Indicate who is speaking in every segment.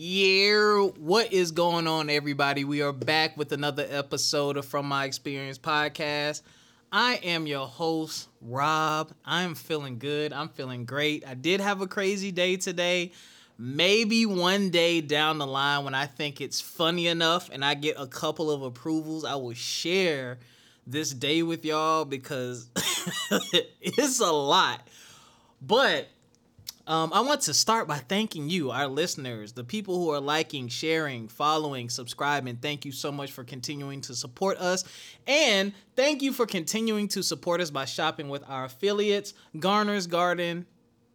Speaker 1: Yeah, what is going on, everybody? We are back with another episode of From My Experience podcast. I am your host, Rob. I'm feeling good. I'm feeling great. I did have a crazy day today. Maybe one day down the line, when I think it's funny enough and I get a couple of approvals, I will share this day with y'all because it's a lot. But um, I want to start by thanking you, our listeners, the people who are liking, sharing, following, subscribing. Thank you so much for continuing to support us. And thank you for continuing to support us by shopping with our affiliates, Garner's Garden,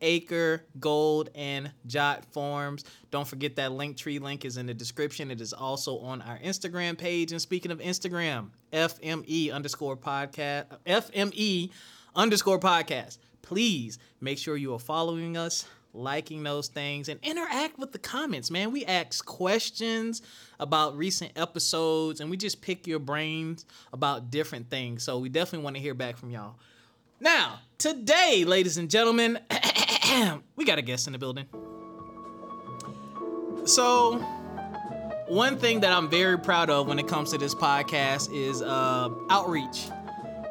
Speaker 1: Acre, Gold, and Jot Forms. Don't forget that Linktree link is in the description. It is also on our Instagram page. And speaking of Instagram, FME underscore podcast, FME underscore podcast please make sure you are following us, liking those things, and interact with the comments, man. We ask questions about recent episodes and we just pick your brains about different things. So we definitely want to hear back from y'all. Now, today, ladies and gentlemen, we got a guest in the building. So, one thing that I'm very proud of when it comes to this podcast is uh, outreach.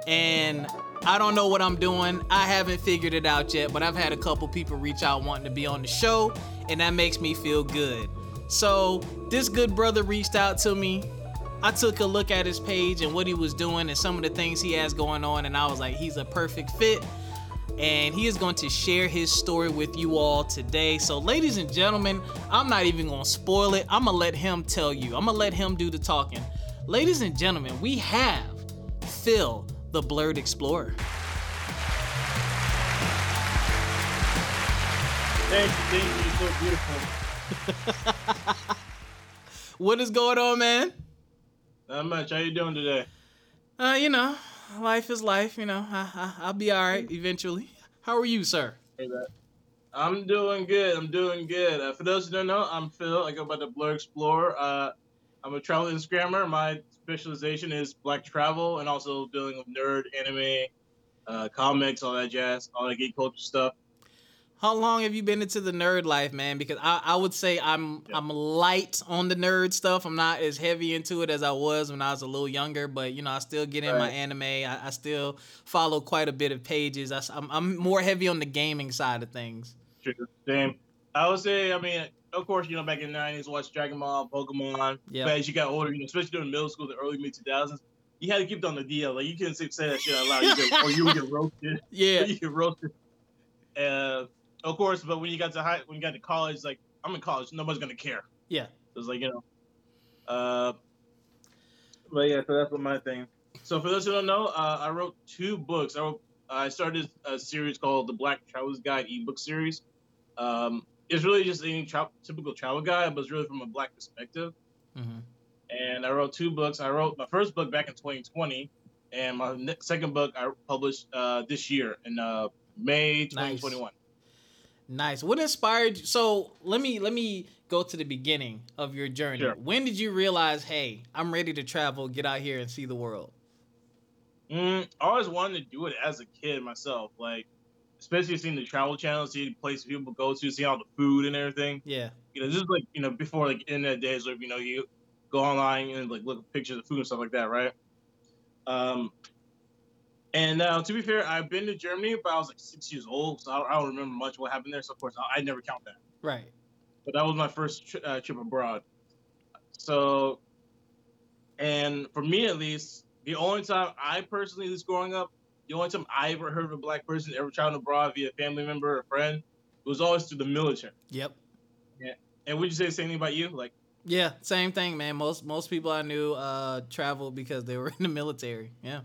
Speaker 1: And I don't know what I'm doing. I haven't figured it out yet, but I've had a couple people reach out wanting to be on the show, and that makes me feel good. So, this good brother reached out to me. I took a look at his page and what he was doing and some of the things he has going on, and I was like, he's a perfect fit. And he is going to share his story with you all today. So, ladies and gentlemen, I'm not even going to spoil it. I'm going to let him tell you, I'm going to let him do the talking. Ladies and gentlemen, we have Phil the Blerd Explorer.
Speaker 2: Thank you, thank you. You're so beautiful.
Speaker 1: what is going on, man?
Speaker 2: Not much. How you doing today?
Speaker 1: Uh, you know, life is life. You know, I, I, will be all right eventually. How are you, sir?
Speaker 2: Hey, I'm doing good. I'm doing good. Uh, for those who don't know, I'm Phil. I go by the Blerd Explorer. Uh, I'm a travel Instagrammer. My specialization is black travel and also dealing with nerd, anime, uh, comics, all that jazz, all that geek culture stuff.
Speaker 1: How long have you been into the nerd life, man? Because I, I would say I'm yeah. I'm light on the nerd stuff. I'm not as heavy into it as I was when I was a little younger, but you know I still get in right. my anime. I, I, still follow quite a bit of pages. I, am I'm, I'm more heavy on the gaming side of things.
Speaker 2: Sure, same. I would say, I mean, of course, you know, back in the '90s, watched Dragon Ball, Pokemon. Yeah. But as you got older, you know, especially during middle school, the early mid 2000s, you had to keep it on the DL. Like you couldn't say that shit out loud, you could, or you would get roasted.
Speaker 1: Yeah,
Speaker 2: you get roasted. Uh, of course, but when you got to high, when you got to college, like I'm in college, nobody's gonna care.
Speaker 1: Yeah,
Speaker 2: it's like you know. Uh, but yeah, so that's what my thing. So for those who don't know, uh, I wrote two books. I wrote, I started a series called the Black Traveler's Guide ebook series. Um, it's really just a tra- typical travel guide, but it's really from a black perspective. Mm-hmm. And I wrote two books. I wrote my first book back in 2020, and my ne- second book I published uh, this year in uh, May 2021. Nice.
Speaker 1: nice. What inspired you? So let me let me go to the beginning of your journey. Sure. When did you realize, hey, I'm ready to travel, get out here and see the world?
Speaker 2: Mm, I always wanted to do it as a kid myself. Like especially seeing the travel channel, see the places people go to, see all the food and everything.
Speaker 1: Yeah.
Speaker 2: You know, this is like, you know, before like internet days where, you know, you go online and like look at pictures of food and stuff like that, right? Um, and uh, to be fair, I've been to Germany, but I was like six years old, so I, I don't remember much what happened there. So of course, I, I never count that.
Speaker 1: Right.
Speaker 2: But that was my first tri- uh, trip abroad. So, and for me at least, the only time I personally, was growing up, the only time I ever heard of a black person ever traveling abroad via family member or friend it was always through the military.
Speaker 1: Yep.
Speaker 2: Yeah. And would you say the same thing about you? Like
Speaker 1: Yeah, same thing, man. Most most people I knew uh traveled because they were in the military. Yeah.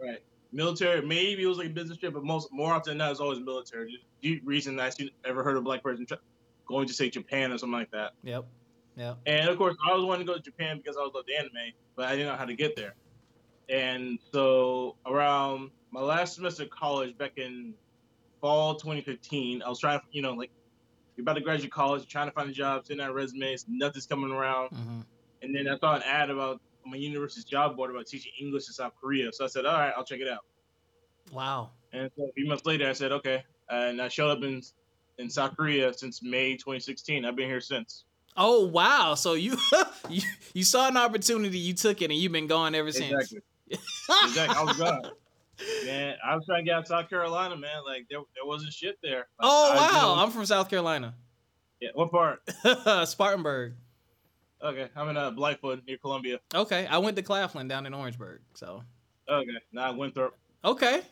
Speaker 2: Right. Military, maybe it was like a business trip, but most more often than not, it's always military. The reason I ever heard of a black person tra- going to say Japan or something like that.
Speaker 1: Yep. Yeah.
Speaker 2: And of course, I always wanted to go to Japan because I was loved anime, but I didn't know how to get there. And so around my last semester of college back in fall 2015. I was trying, to, you know, like you're about to graduate college, trying to find a job, sending out resumes, nothing's coming around. Mm-hmm. And then I saw an ad about my university's job board about teaching English in South Korea. So I said, all right, I'll check it out.
Speaker 1: Wow.
Speaker 2: And so a few months later, I said, okay. And I showed up in in South Korea since May 2016. I've been here since.
Speaker 1: Oh wow! So you you you saw an opportunity, you took it, and you've been gone ever since.
Speaker 2: Exactly. Exactly. I was gone. Man, I was trying to get out of South Carolina, man. Like there, there wasn't shit there. Like,
Speaker 1: oh wow! I'm from South Carolina,
Speaker 2: yeah. What part?
Speaker 1: Spartanburg.
Speaker 2: Okay, I'm in uh, Blythewood near Columbia.
Speaker 1: Okay, I went to Claflin down in Orangeburg. So
Speaker 2: Okay, now Winthrop.
Speaker 1: okay,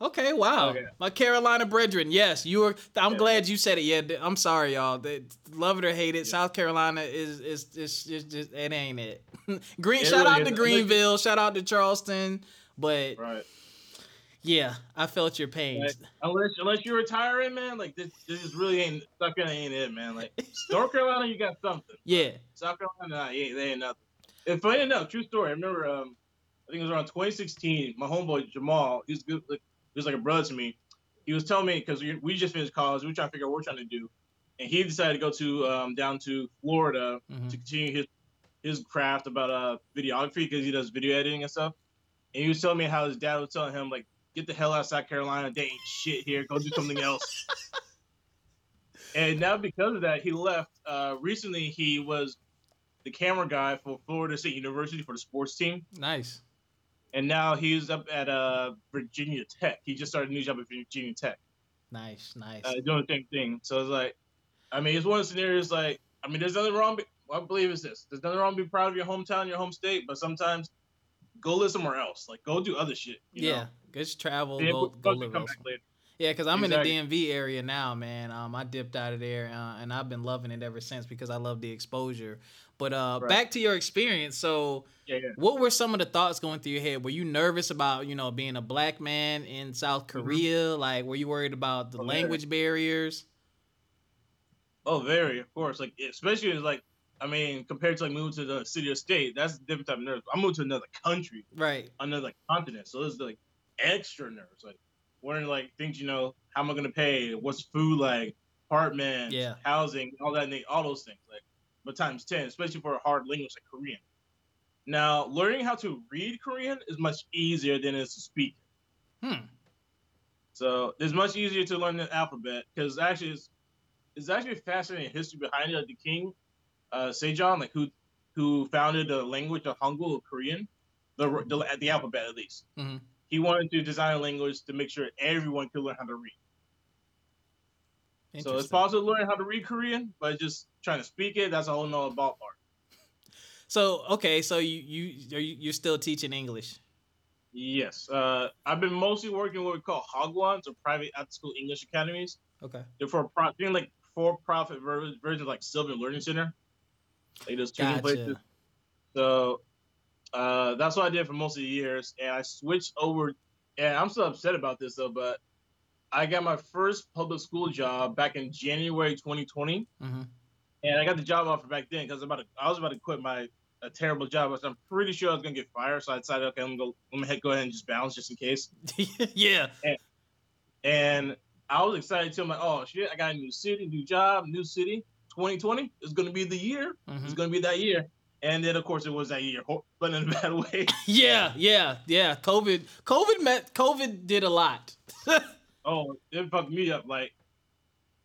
Speaker 1: okay, wow.
Speaker 2: Okay.
Speaker 1: My Carolina brethren. Yes, you were. I'm
Speaker 2: Yeah.
Speaker 1: glad you said it. Yeah, I'm sorry, y'all. They, love it or hate it,
Speaker 2: Yeah.
Speaker 1: South Carolina is is is just, it ain't it. Green.
Speaker 2: It
Speaker 1: shout
Speaker 2: really
Speaker 1: out to
Speaker 2: isn't. Like-
Speaker 1: Greenville. Shout out to Charleston. But
Speaker 2: Right.
Speaker 1: yeah, I felt your pain.
Speaker 2: Unless unless you're retiring, man, like this this really ain't South Carolina ain't it, man. Like North Carolina, you got something.
Speaker 1: Yeah.
Speaker 2: South Carolina, nah, ain't they ain't nothing. And funny enough, true story. I remember, um, I think it was around 2016. My homeboy Jamal, he's good. Like, he was like a brother to me. He was telling me because we, we just finished college, we were trying to figure out what we're trying to do, and he decided to go to um, down to Florida
Speaker 1: Mhm.
Speaker 2: to continue his his craft about uh videography because he does video editing and stuff. And he was telling me how his dad was telling him like, get the hell out of South Carolina. They ain't shit here. Go do something else. and now because of that, he left. Uh, recently, he was the camera guy for Florida State University for the sports team,
Speaker 1: Nice.
Speaker 2: And now he's up at uh, Virginia Tech. He just started a new job at Virginia Tech,
Speaker 1: Nice. Nice.
Speaker 2: uh, doing the same thing. So it's like, I mean, it's one of the scenarios like, I mean, there's nothing wrong. be- I believe it's this. There's nothing wrong being proud of your hometown, your home state, but sometimes go live somewhere else. Like, go do other shit. You
Speaker 1: yeah.
Speaker 2: Know?
Speaker 1: Good travel.
Speaker 2: Yeah,
Speaker 1: Go,
Speaker 2: we'll-
Speaker 1: go live elsewhere.
Speaker 2: later.
Speaker 1: Yeah, because I'm
Speaker 2: Exactly.
Speaker 1: in the DMV area now, man. Um, I dipped out of there, uh, and I've been loving it ever since because I love the exposure. But uh,
Speaker 2: Right.
Speaker 1: back to your experience. So,
Speaker 2: Yeah, yeah.
Speaker 1: what were some of the thoughts going through your head? Were you nervous about, you know, being a black man in South Korea? Like, were you worried about the
Speaker 2: Mm-hmm. Oh, very.
Speaker 1: language barriers?
Speaker 2: Oh, very, of course. Like, especially like, I mean, compared to like moving to the city or state, that's a different type of nerves. I'm moving to another country,
Speaker 1: Right.
Speaker 2: another continent, so it's like extra nerves. Like, wondering like things, you know, how am I gonna pay? What's food like? Apartment,
Speaker 1: Yeah.
Speaker 2: housing, all that, and all those things. Like, but times ten, especially for a hard language like Korean. Now, learning how to read Korean is much easier than it is to speak.
Speaker 1: Hmm.
Speaker 2: So it's much easier to learn the alphabet because actually it's, it's actually a fascinating history behind it. Like the king, uh, Sejong, like who who founded the language of Hangul, of Korean, the the, the alphabet at least.
Speaker 1: Mhm.
Speaker 2: He wanted to design a language to make sure everyone could learn how to read. So it's possible to learn how to read Korean, but just trying to speak it, that's a whole nother ballpark.
Speaker 1: So, okay, so you you are you you're still teaching English?
Speaker 2: Yes, uh, I've been mostly working what we call Hagwons or private after-school English academies.
Speaker 1: Okay.
Speaker 2: They're for pro- being like for-profit versions like Sylvan Learning Center. Like those tutoring places. So uh, that's what I did for most of the years, and I switched over. And I'm still upset about this though, but I got my first public school job back in January 2020,
Speaker 1: hmm
Speaker 2: and I got the job offer back then because about to, I was about to quit my a terrible job. So I'm pretty sure I was gonna get fired, so I decided, okay, I'm gonna go, I'm gonna go ahead and just bounce just in case.
Speaker 1: yeah.
Speaker 2: And I was excited too. I'm like, oh shit, I got a new city, new job, new city. 2020 is gonna be the year.
Speaker 1: Mhm.
Speaker 2: It's gonna be that year. And then of course it was that year, but in a bad way.
Speaker 1: Yeah, yeah, yeah. COVID, COVID met. COVID did a lot.
Speaker 2: Oh, it fucked me up. Like,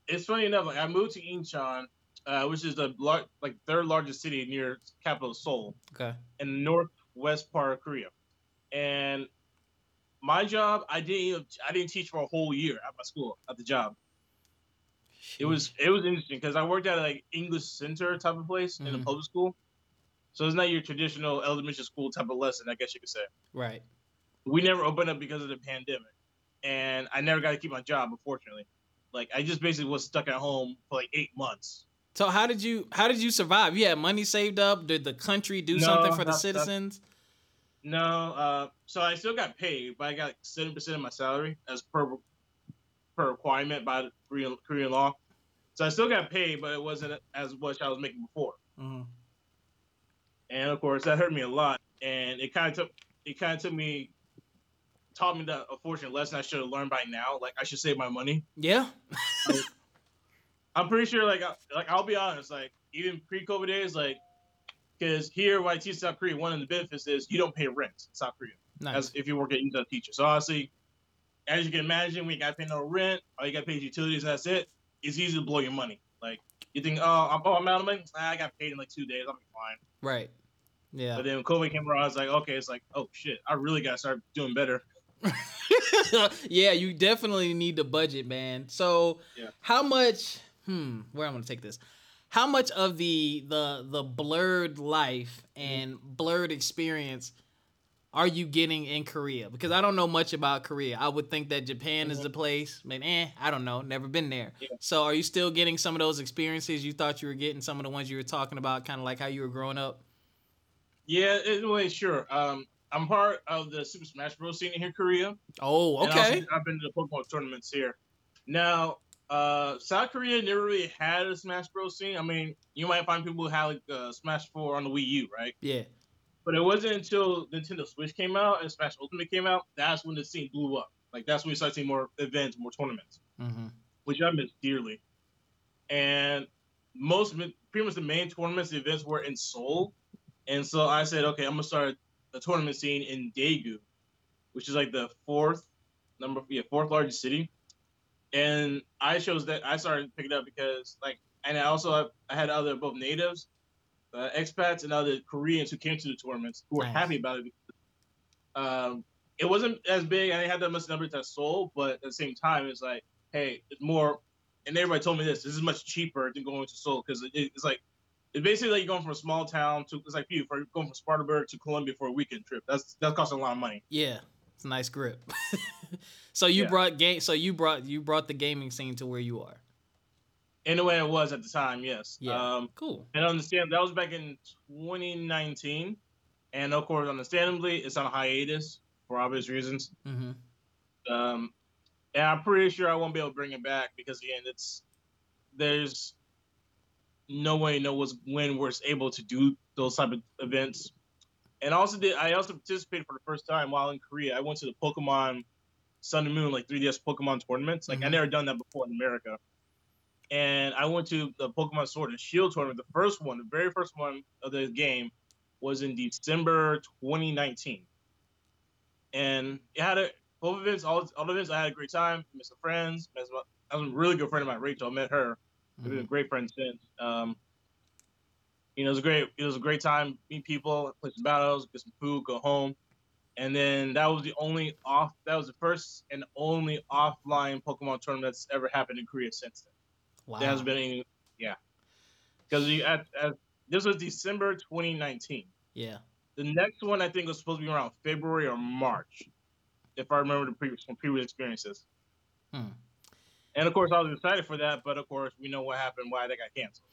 Speaker 2: it's funny enough. Like, I moved to Incheon, uh, which is the lar- like third largest city near capital Seoul
Speaker 1: okay.
Speaker 2: in northwest part of Korea. And my job, I didn't even, I didn't teach for a whole year at my school at the job. It was it was interesting because I worked at like English center type of place in a
Speaker 1: Mhm.
Speaker 2: public school, so it's not your traditional elementary school type of lesson. I guess you could say.
Speaker 1: right.
Speaker 2: we never opened up because of the pandemic, and I never got to keep my job. Unfortunately, like I just basically was stuck at home for like eight months.
Speaker 1: So how did you how did you survive? You had money saved up. Did the country do
Speaker 2: No,
Speaker 1: something for the citizens?
Speaker 2: No, uh, so I still got paid, but I got seven percent of my salary as per per requirement by the Korean Korean law. So I still got paid, but it wasn't as much I was making before.
Speaker 1: Mhm.
Speaker 2: And of course, that hurt me a lot. And it kind of took it kind of took me taught me that unfortunate lesson I should have learned by now. Like I should save my money.
Speaker 1: Yeah.
Speaker 2: I'm pretty sure, like, I- like I'll be honest, like even pre-COVID days, like, because here when I teach South Korea, one of the benefits is you don't pay rent in South Korea
Speaker 1: Nice.
Speaker 2: as if you work at a teacher. So honestly, as you can imagine, we got to pay no rent, all you got to pay is utilities, and that's it. It's easy to blow your money. Like you think, oh, I'm, oh, I'm out of money. I got paid in like two days. I'll be fine.
Speaker 1: Right. Yeah.
Speaker 2: But then when COVID came around, I was like, okay, it's like, oh shit, I really gotta start doing better.
Speaker 1: yeah, you definitely need the budget, man. So,
Speaker 2: Yeah.
Speaker 1: how much? Hmm, where I'm gonna take this? How much of the the the Blerd life and Blerd experience are you getting in Korea? Because I don't know much about Korea. I would think that Japan is
Speaker 2: Mhm.
Speaker 1: the place, but eh, I don't know. Never been there.
Speaker 2: Yeah.
Speaker 1: So, are you still getting some of those experiences you thought you were getting? Some of the ones you were talking about, kind of like how you were growing up.
Speaker 2: Yeah, anyway, sure. Um, I'm part of the Super Smash Bros. scene here in Korea.
Speaker 1: Oh, okay.
Speaker 2: I've been to the Pokemon tournaments here. Now, uh, South Korea never really had a Smash Bros. scene. I mean, you might find people who had like uh, Smash 4 on the Wii U, right?
Speaker 1: Yeah.
Speaker 2: But it wasn't until Nintendo Switch came out and Smash Ultimate came out that's when the scene blew up. Like that's when we started seeing more events, more tournaments,
Speaker 1: Mm-hmm.
Speaker 2: which I miss dearly. And most, pretty much the main tournaments, the events were in Seoul, and so I said, okay, I'm gonna start a tournament scene in Daegu, which is like the fourth number, yeah, fourth largest city. And I chose that I started picking up because like, and I also I had other both natives, uh, expats, and other Koreans who came to the tournaments who were
Speaker 1: Nice.
Speaker 2: happy about it. Um, it wasn't as big. I didn't have that much numbers as Seoul, but at the same time, it's like, hey, it's more. And everybody told me this. This is much cheaper than going to Seoul because it, it's like it's basically like you're going from a small town to it's like you for going from Spartanburg to Columbia for a weekend trip. That's that costs a lot of money.
Speaker 1: Yeah, it's a nice grip. so you
Speaker 2: Yeah.
Speaker 1: brought game. So you brought you brought the gaming scene to where you are.
Speaker 2: In the way it was at the time, yes.
Speaker 1: Yeah.
Speaker 2: Um,
Speaker 1: Cool.
Speaker 2: and understand that was back in 2019, and of course, understandably, it's on hiatus for obvious reasons.
Speaker 1: Mm-hmm.
Speaker 2: Um, and I'm pretty sure I won't be able to bring it back because again, it's there's no way knows when we're able to do those type of events. And I also did I also participated for the first time while in Korea. I went to the Pokemon Sun and Moon like 3DS Pokemon tournaments. Like I
Speaker 1: Mhm.
Speaker 2: never done that before in America. And I went to the Pokemon Sword and Shield tournament. The first one, the very first one of the game, was in December 2019. And it had a both events, all, all events. I had a great time. Met some friends. Met some, I was a really good friend of mine, Rachel. I met her. We've been great friends since. Um, you know, it was a great. It was a great time. Meet people, play some battles, get some food, go home, and then that was the only off. That was the first and only offline Pokemon tournament that's ever happened in Korea since then.
Speaker 1: Wow.
Speaker 2: There hasn't been any. Yeah, because this was December 2019.
Speaker 1: yeah.
Speaker 2: The next one I think was supposed to be around February or March, if I remember the previous from previous experiences.
Speaker 1: Hmm.
Speaker 2: And of course, I was excited for that, but of course, we know what happened, why they got canceled.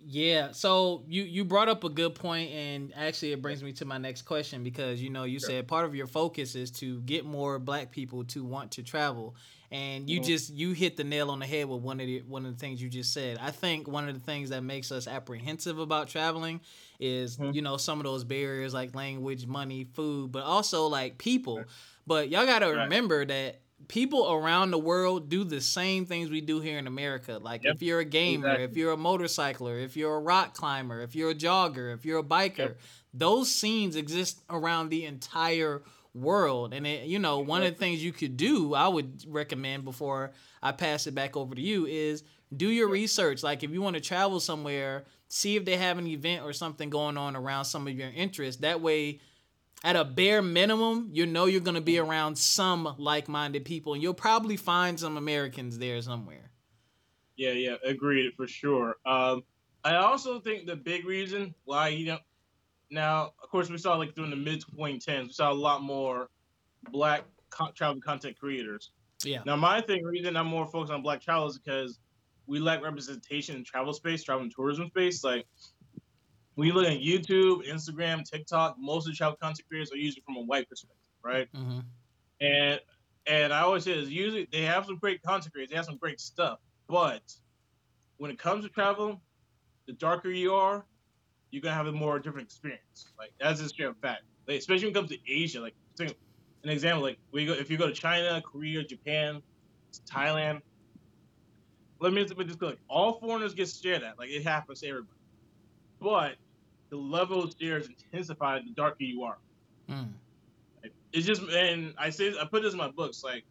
Speaker 1: Yeah, so you you brought up a good point, and actually it brings me to my next question because you know you
Speaker 2: Sure.
Speaker 1: said part of your focus is to get more Black people to want to travel, and you
Speaker 2: Mhm.
Speaker 1: just you hit the nail on the head with one of the one of the things you just said. I think one of the things that makes us apprehensive about traveling is
Speaker 2: Mhm.
Speaker 1: you know some of those barriers like language, money, food, but also like people. But y'all got to
Speaker 2: Right.
Speaker 1: remember that people around the world do the same things we do here in America. Like
Speaker 2: Yep.
Speaker 1: if you're a gamer,
Speaker 2: Exactly.
Speaker 1: if you're a motorcycler, if you're a rock climber, if you're a jogger, if you're a biker,
Speaker 2: Yep.
Speaker 1: those scenes exist around the entire world. And it, you know, one of the things you could do, I would recommend before I pass it back over to you is do your research. Like if you want to travel somewhere, see if they have an event or something going on around some of your interests. That way at a bare minimum, you know you're going to be around some like-minded people and you'll probably find some Americans there somewhere.
Speaker 2: Yeah, yeah, agreed for sure. Um, I also think the big reason why you know, now of course we saw like during the mid 2010s, we saw a lot more black co- travel content creators.
Speaker 1: Yeah.
Speaker 2: Now my thing, reason I'm more focused on black travel is because we lack representation in travel space, travel and tourism space. Like when you look at YouTube, Instagram, TikTok, most of the travel content creators are usually from a white perspective, right?
Speaker 1: hmm
Speaker 2: And and I always say is usually they have some great content creators, they have some great stuff, but when it comes to travel, the darker you are, you're gonna have a more different experience. Like that's just straight fact. Like, especially when it comes to Asia. Like an example, like we go if you go to China, Korea, Japan, Thailand. Let me just go. Like, all foreigners get stared at. Like it happens to everybody. But the level of stares intensified the darker you are.
Speaker 1: Mm.
Speaker 2: It's just, and I say, I put this in my books. Like,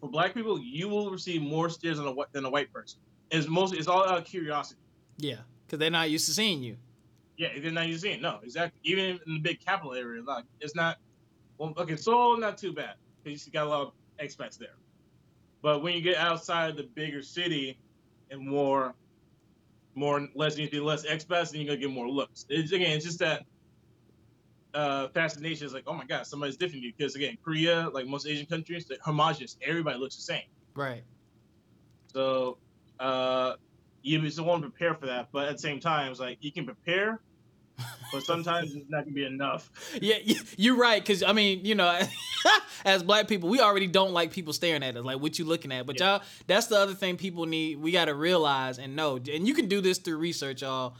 Speaker 2: for black people, you will receive more stares than a than a white person. It's mostly, it's all out of curiosity.
Speaker 1: Yeah, because they're not used to seeing you.
Speaker 2: Yeah, they're not used to seeing. No, exactly. Even in the big capital area, like it's not. Well, okay, Seoul not too bad because you got a lot of expats there. But when you get outside the bigger city and more, more less you see less expats, then you're gonna get more looks. It's again, it's just that uh, fascination is like, oh my god, somebody's different because again, Korea, like most Asian countries, they're homogenous. Everybody looks the same.
Speaker 1: Right.
Speaker 2: So uh, you just want to prepare for that, but at the same time, it's like you can prepare, but sometimes it's not gonna be enough.
Speaker 1: Yeah, you're right. Cause I mean, you know, as black people, we already don't like people staring at us, like what you looking at. But yeah. y'all, that's the other thing people need. We got to realize and know, and you can do this through research, y'all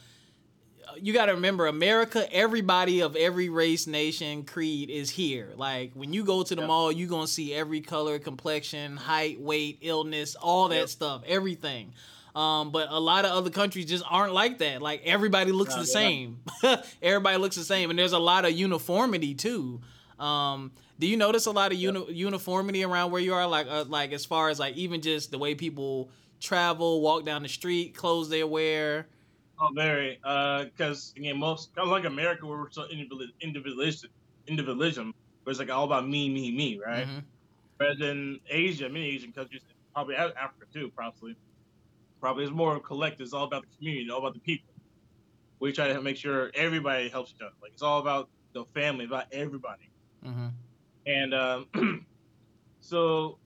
Speaker 1: uh, you got to remember America, everybody of every race, nation, creed is here. Like when you go to the mall, you're going to see every color, complexion, height, weight, illness, all that stuff, everything. Um, but a lot of other countries just aren't like that. Like everybody looks no, the same. everybody looks the same, and there's a lot of uniformity too. Um, do you notice a lot of uni- uniformity around where you are? Like, uh, like as far as like even just the way people travel, walk down the street, clothes they wear.
Speaker 2: Oh, very. Because uh, again, most kind of like America, where we're so individualistic, individualism, where it's like all about me, me, me, right? Mm-hmm. Whereas in Asia, many Asian countries, probably Africa too, probably, probably It's more collective. It's all about the community, all about the people. We try to make sure everybody helps each other. Like it's all about the family, about everybody. Mm-hmm. And um, so,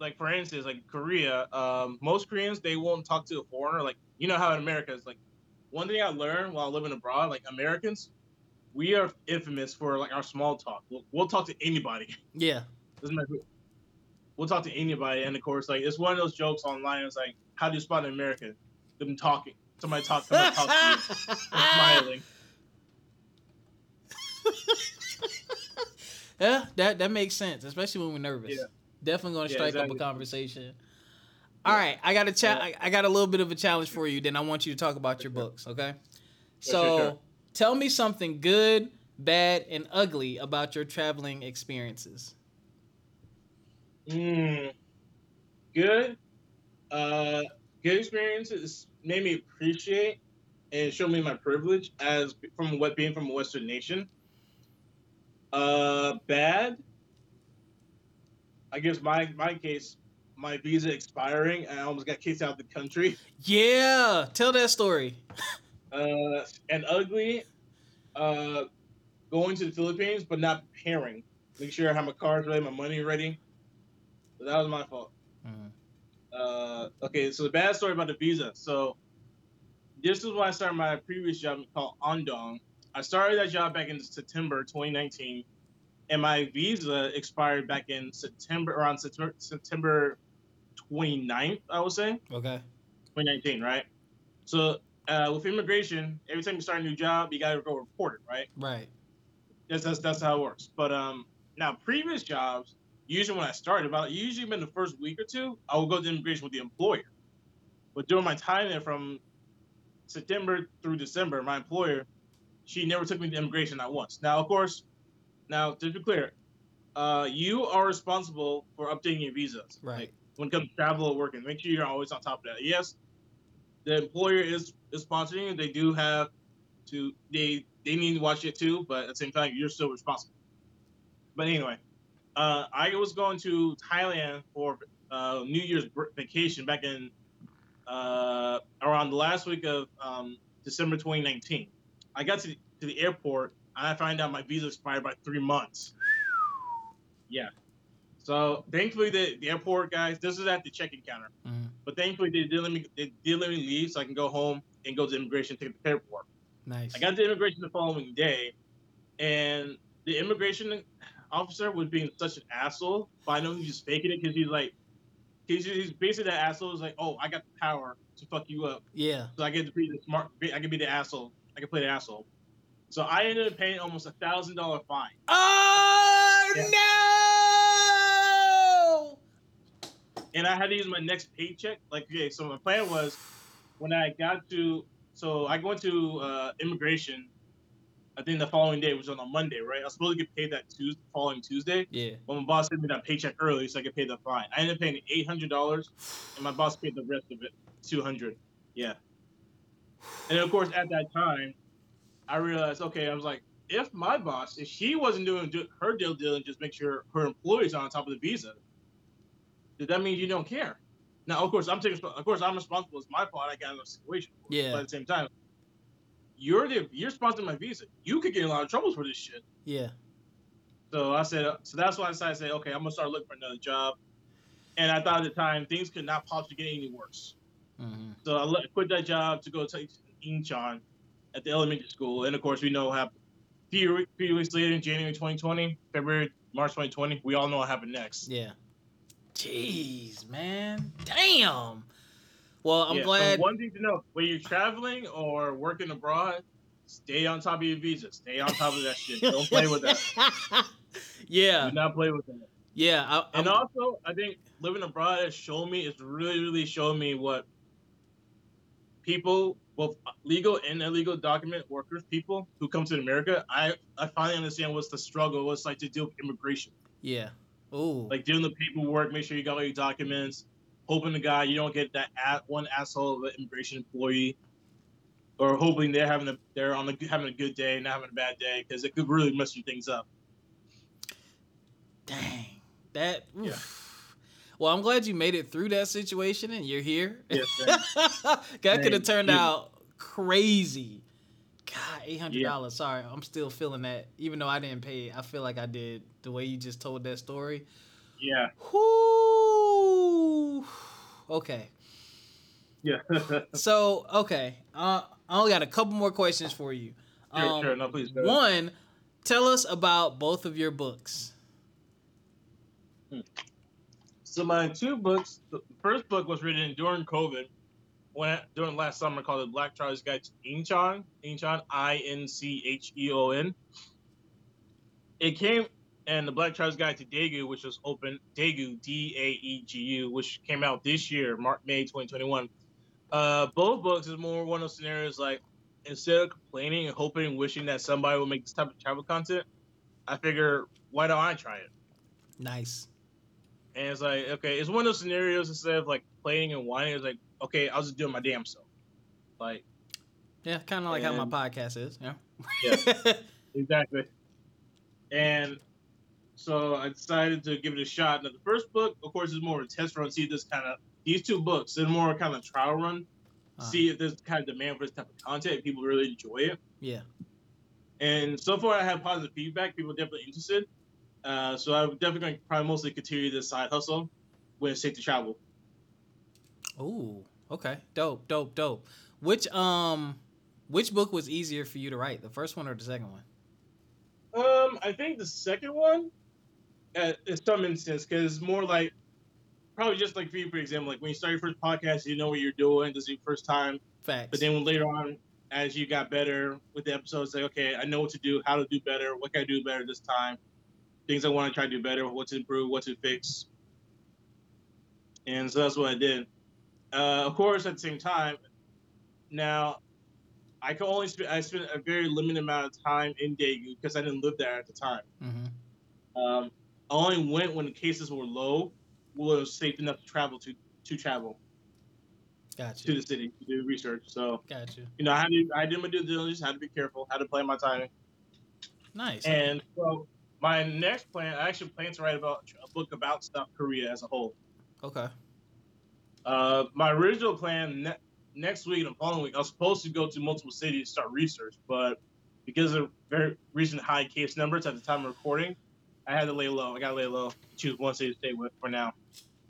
Speaker 2: like for instance, like Korea, um, most Koreans they won't talk to a foreigner. Like you know how in America it's like one thing I learned while living abroad, like Americans, we are infamous for like our small talk. We'll, we'll talk to anybody.
Speaker 1: Yeah.
Speaker 2: Doesn't matter. We'll talk to anybody, and of course, like it's one of those jokes online. It's like, how do you spot an American? Them talking. Somebody talk. Somebody talk to you. smiling.
Speaker 1: yeah, that that makes sense, especially when we're nervous. Yeah. Definitely gonna strike yeah, exactly. up a conversation. All right, I got a cha- I, I got a little bit of a challenge for you. Then I want you to talk about your books, okay? So, tell me something good, bad, and ugly about your traveling experiences.
Speaker 2: Mm, good. Uh, good experiences made me appreciate and show me my privilege as from what being from a Western nation. Uh, bad. I guess my my case my visa expiring I almost got kicked out of the country.
Speaker 1: Yeah, tell that story.
Speaker 2: uh, and ugly, uh, going to the Philippines but not preparing. Make sure I have my cards ready, my money ready. So that was my fault. Mm-hmm. Uh, okay, so the bad story about the visa. So this is when I started my previous job called Andong. I started that job back in September 2019, and my visa expired back in September around September, September 29th, I would say.
Speaker 1: Okay.
Speaker 2: 2019, right? So uh, with immigration, every time you start a new job, you gotta go report it, right?
Speaker 1: Right.
Speaker 2: That's that's, that's how it works. But um, now previous jobs, usually when I started, about usually been the first week or two, I would go to immigration with the employer. But during my time there, from September through December, my employer, she never took me to immigration not once. Now, of course, now to be clear, uh, you are responsible for updating your visas.
Speaker 1: Right. Like,
Speaker 2: when it comes to travel or working. Make sure you're always on top of that. Yes, the employer is, is sponsoring you. They do have to they they need to watch it too, but at the same time you're still responsible. But anyway, uh, I was going to Thailand for uh, New Year's vacation back in uh, around the last week of um, December 2019. I got to the, to the airport and I find out my visa expired by three months. Yeah, so thankfully, the, the airport guys, this is at the check-in counter, mm-hmm. but thankfully they did let me they did let me leave so I can go home and go to immigration take the paperwork.
Speaker 1: Nice.
Speaker 2: I got to immigration the following day, and the immigration officer was being such an asshole. But I know he's just faking it because he's like, he's, he's basically that asshole. Is like, oh, I got the power to fuck you up.
Speaker 1: Yeah.
Speaker 2: So I get to be the smart. I can be the asshole. I can play the asshole. So I ended up paying almost a thousand dollar fine.
Speaker 1: Oh yeah. no!
Speaker 2: and I had to use my next paycheck. Like, okay, so my plan was when I got to, so I go into uh, immigration. I think the following day was on a Monday, right? I was supposed to get paid that Tuesday, following Tuesday.
Speaker 1: Yeah.
Speaker 2: But my boss sent me that paycheck early, so I could pay the fine. I ended up paying eight hundred dollars, and my boss paid the rest of it, two hundred. Yeah. And of course, at that time, I realized, okay, I was like, if my boss, if she wasn't doing her deal deal and just make sure her employees are on top of the visa, does that mean you don't care? Now, of course, I'm taking, of course, I'm responsible. It's my fault. I got in a situation.
Speaker 1: Yeah.
Speaker 2: But at the same time, you're the you're sponsoring my visa. You could get in a lot of trouble for this shit.
Speaker 1: Yeah.
Speaker 2: So I said, so that's why I decided to say, okay, I'm gonna start looking for another job. And I thought at the time things could not possibly get any worse.
Speaker 1: hmm
Speaker 2: So I let, quit that job to go to Incheon at the elementary school. And of course, we know happened. Few, few weeks later, in January 2020, February, March 2020, we all know what happened next.
Speaker 1: Yeah. Jeez, man. Damn. Well, I'm
Speaker 2: Yeah,
Speaker 1: glad.
Speaker 2: one thing to know: when you're traveling or working abroad, stay on top of your visa. Stay on top of that shit. Don't play with that.
Speaker 1: yeah.
Speaker 2: Do not play with that.
Speaker 1: Yeah. I,
Speaker 2: And also, I think living abroad has shown me, it's really, really shown me what people, both legal and illegal document workers, people who come to America, I, I finally understand what's the struggle, what's like to deal with immigration.
Speaker 1: yeah. Ooh.
Speaker 2: Like doing the paperwork, make sure you got all your documents, hoping the guy you don't get that at one asshole of an immigration employee, or hoping they're having a they're on the having a good day, and not having a bad day, because it could really mess your things up.
Speaker 1: Dang. That.
Speaker 2: Yeah.
Speaker 1: Well, I'm glad you made it through that situation and you're here.
Speaker 2: Yes,
Speaker 1: that could have turned
Speaker 2: you.
Speaker 1: out crazy. God, eight hundred dollars. Sorry, I'm still feeling that. Even though I didn't pay I feel like I did. The way you just told that story.
Speaker 2: Yeah,
Speaker 1: Whoo. Okay.
Speaker 2: yeah.
Speaker 1: So okay, uh, I only got a couple more questions for you.
Speaker 2: Sure,
Speaker 1: Um,
Speaker 2: sure. No, please.
Speaker 1: One, tell us about both of your books.
Speaker 2: So my two books. The first book was written during COVID, when during last summer, called "The Black Traveler's Guide to Incheon." Incheon, I N C H E O N. It came, and the Black Traveler's Guide to Daegu, which was open Daegu D A E G U, which came out this year, March May 2021. Uh, both books is more one of those scenarios like instead of complaining and hoping and wishing that somebody will make this type of travel content, I figure why don't I try it?
Speaker 1: Nice.
Speaker 2: And it's like, okay, it's one of those scenarios instead of like complaining and whining, it's like, okay, I'll just do it my damn self. Like,
Speaker 1: Yeah, kind of like how my podcast is. Yeah.
Speaker 2: Yeah. exactly. And so I decided to give it a shot. Now, the first book, of course, is more of a test run. See if this kind of, these two books, they're more kind of trial run.
Speaker 1: Uh-huh.
Speaker 2: See if there's kind of demand for this type of content. People really enjoy it.
Speaker 1: yeah.
Speaker 2: And so far, I have positive feedback. People are definitely interested. Uh, so I'm definitely going to probably mostly continue this side hustle when it's safe to travel.
Speaker 1: Ooh. Okay. Dope. Dope. Dope. Which um, which book was easier for you to write, the first one or the second one?
Speaker 2: Um, I think the second one, uh, in some instance, because more like probably just like for you, for example, like when you start your first podcast, you know what you're doing. This is your first time,
Speaker 1: Facts.
Speaker 2: but then when later on, as you got better with the episodes, like okay, I know what to do, how to do better, what can I do better this time, things I want to try to do better, what to improve, what to fix, and so that's what I did. Uh, of course, at the same time, now I can only spend I spent a very limited amount of time in Daegu because I didn't live there at the time.
Speaker 1: mm-hmm.
Speaker 2: Um, I only went when the cases were low, when it was safe enough to travel to to travel
Speaker 1: Gotcha.
Speaker 2: to the city to do research. So
Speaker 1: Gotcha.
Speaker 2: you know, I had to, I did my due diligence, had to be careful, had to plan my timing.
Speaker 1: Nice.
Speaker 2: And so my next plan, I actually plan to write about a book about South Korea as a whole.
Speaker 1: okay.
Speaker 2: Uh, my original plan ne- next week and the following week, I was supposed to go to multiple cities to start research, but because of very recent high case numbers at the time of recording, I had to lay low. I got to lay low. Choose one city to stay with for now.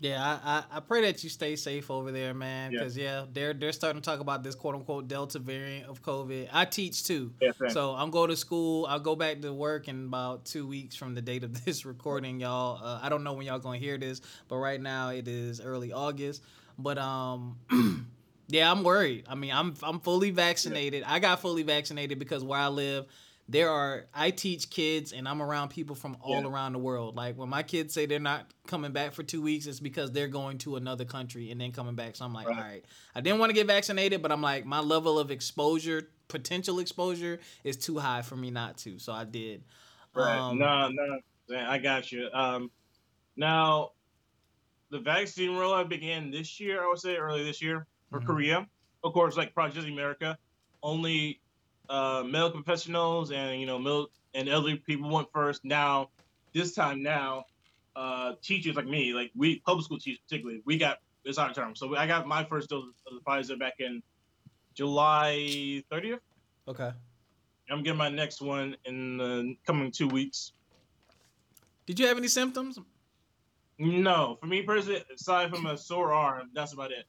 Speaker 1: Yeah, I, I, I pray that you stay safe over there, man.
Speaker 2: Yeah.
Speaker 1: Because yeah. they're they're starting to talk about this quote unquote Delta variant of COVID. I teach too,
Speaker 2: Yeah,
Speaker 1: so I'm going to school. I'll go back to work in about two weeks from the date of this recording, y'all. Uh, I don't know when y'all gonna hear this, but right now it is early August. But um, yeah, I'm worried. I mean, I'm I'm fully vaccinated. I got fully vaccinated because where I live, there are I teach kids and I'm around people from all
Speaker 2: Yeah.
Speaker 1: around the world. Like when my kids say they're not coming back for two weeks, it's because they're going to another country and then coming back. So I'm like,
Speaker 2: Right.
Speaker 1: all right, I didn't want to get vaccinated, but I'm like, my level of exposure, potential exposure, is too high for me not to. So I did.
Speaker 2: Right.
Speaker 1: Um,
Speaker 2: no, no, I got you. Um, now, the vaccine rollout began this year. I would say early this year for
Speaker 1: Mhm.
Speaker 2: Korea. Of course, like Project America, only uh, medical professionals and you know mil- and elderly people went first. Now, this time now, uh, teachers like me, like we public school teachers particularly, we got it's our term. So I got my first dose of the Pfizer back in July 30th.
Speaker 1: Okay.
Speaker 2: I'm getting my next one in the coming two weeks.
Speaker 1: Did you have any symptoms?
Speaker 2: No, for me personally, aside from a sore arm, that's about it.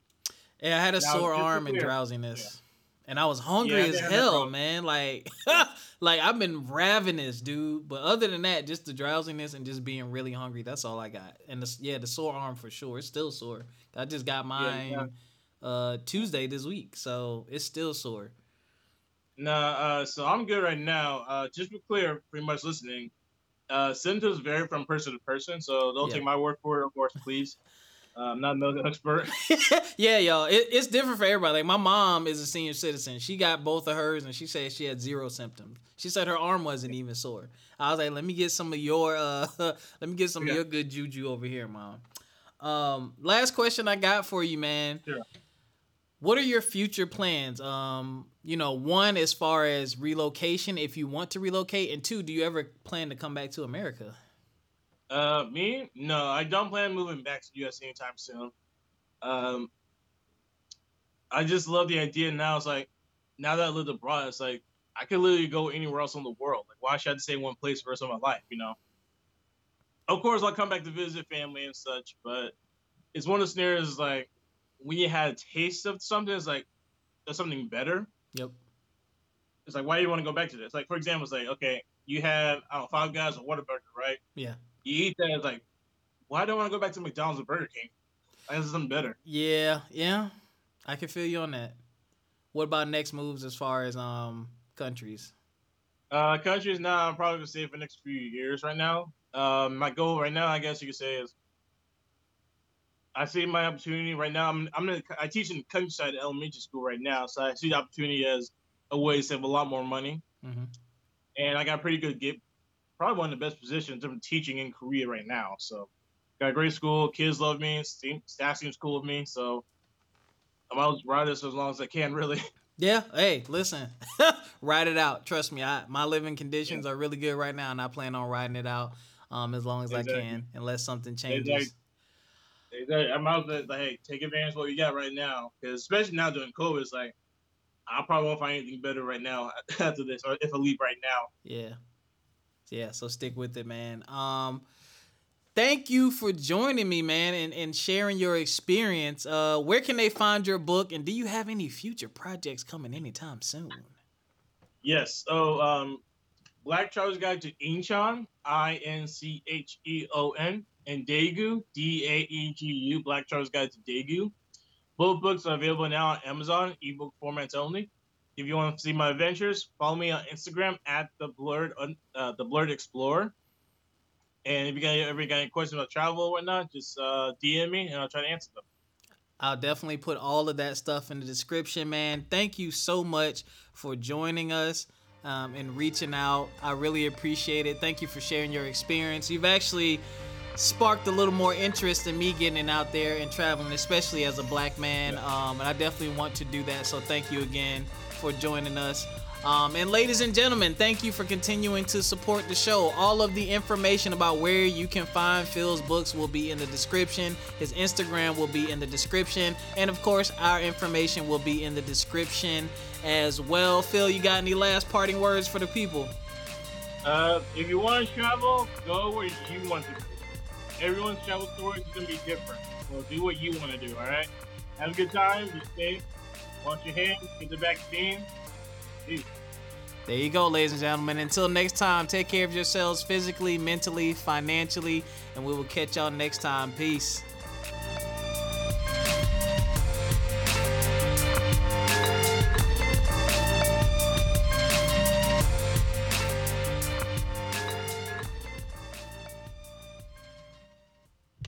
Speaker 1: Yeah, I had a
Speaker 2: Now,
Speaker 1: sore arm and drowsiness. And I was hungry
Speaker 2: Yeah,
Speaker 1: as hell, man. Like, like I've been ravenous, dude. But other than that, just the drowsiness and just being really hungry. That's all I got. And the, yeah, the sore arm for sure. It's still sore. I just got mine
Speaker 2: yeah.
Speaker 1: uh Tuesday this week, so it's still sore.
Speaker 2: Nah, uh, so I'm good right now. Uh, just be clear, pretty much listening. Uh, symptoms vary from person to person, so don't take my word for it, of course, please. Uh, I'm not a medical expert.
Speaker 1: yeah, y'all. It, it's different for everybody. Like my mom is a senior citizen. She got both of hers, and she said she had zero symptoms. She said her arm wasn't even sore. I was like, let me get some of your uh, let me get some
Speaker 2: Yeah.
Speaker 1: of your good juju over here, mom. Um, last question I got for you, man.
Speaker 2: Sure.
Speaker 1: What are your future plans? Um, you know, one as far as relocation, if you want to relocate, and two, do you ever plan to come back to America?
Speaker 2: Uh, me? No, I don't plan on moving back to the U.S. anytime soon. Um, I just love the idea now. It's like now that I lived abroad, it's like I could literally go anywhere else in the world. Like, why should I stay in one place for the rest of my life? You know. Of course, I'll come back to visit family and such, but it's one of the scenarios like when you had a taste of something, it's like there's something better.
Speaker 1: Yep.
Speaker 2: It's like why do you want to go back to this? Like for example, it's like okay, you have I don't know five guys or Whataburger, right?
Speaker 1: Yeah.
Speaker 2: You eat that, it's like why do I want to go back to McDonald's or Burger King? I is something better.
Speaker 1: Yeah, yeah. I can feel you on that. What about next moves as far as um countries?
Speaker 2: Uh, countries now I'm probably gonna say for the next few years right now. Um, my goal right now, I guess you could say, is I see my opportunity right now. I'm I'm in, I teach in countryside elementary school right now, so I see the opportunity as a way to save a lot more money.
Speaker 1: Mhm.
Speaker 2: And I got a pretty good gig, probably one of the best positions in teaching in Korea right now. So got a great school, kids love me, staff seems cool with me, so I'm out to ride this as long as I can, really.
Speaker 1: Yeah. Hey, listen, ride it out. Trust me, I my living conditions are really good right now, and I plan on riding it out um as long as I can, unless something changes.
Speaker 2: Exactly. Exactly. I'm out there, like, hey, take advantage of what you got right now. Because especially now during COVID, it's like, I probably won't find anything better right now after this, or if I leave right now.
Speaker 1: Yeah. Yeah, so stick with it, man. Um thank you for joining me, man, and, and sharing your experience. Uh where can they find your book and do you have any future projects coming anytime soon?
Speaker 2: Yes. So, um, Black Traveler's Guide to Incheon, I N C H E O N, and Daegu, D A E G U, Black Traveler's Guide to Daegu. Both books are available now on Amazon, ebook formats only. If you want to see my adventures, follow me on Instagram at the Blerd uh, the Blerd explorer. And if you got ever got any questions about travel or whatnot, just uh, DM me and I'll try to answer them.
Speaker 1: I'll definitely put all of that stuff in the description, man. Thank you so much for joining us um, and reaching out. I really appreciate it. Thank you for sharing your experience. You've actually sparked a little more interest in me getting out there and traveling, especially as a black man. Um, and I definitely want to do that. So thank you again for joining us. Um, and ladies and gentlemen, thank you for continuing to support the show. All of the information about where you can find Phil's books will be in the description. His Instagram will be in the description. And of course, our information will be in the description as well. Phil, you got any last parting words for the people?
Speaker 2: Uh, if you want to travel, go where you want to go. Everyone's travel story is going to be different. So do what you want to do, all right? Have a good time. Be safe. Wash your hands. Get the vaccine. Peace.
Speaker 1: There you go, ladies and gentlemen. Until next time, take care of yourselves physically, mentally, financially, and we will catch y'all next time. Peace.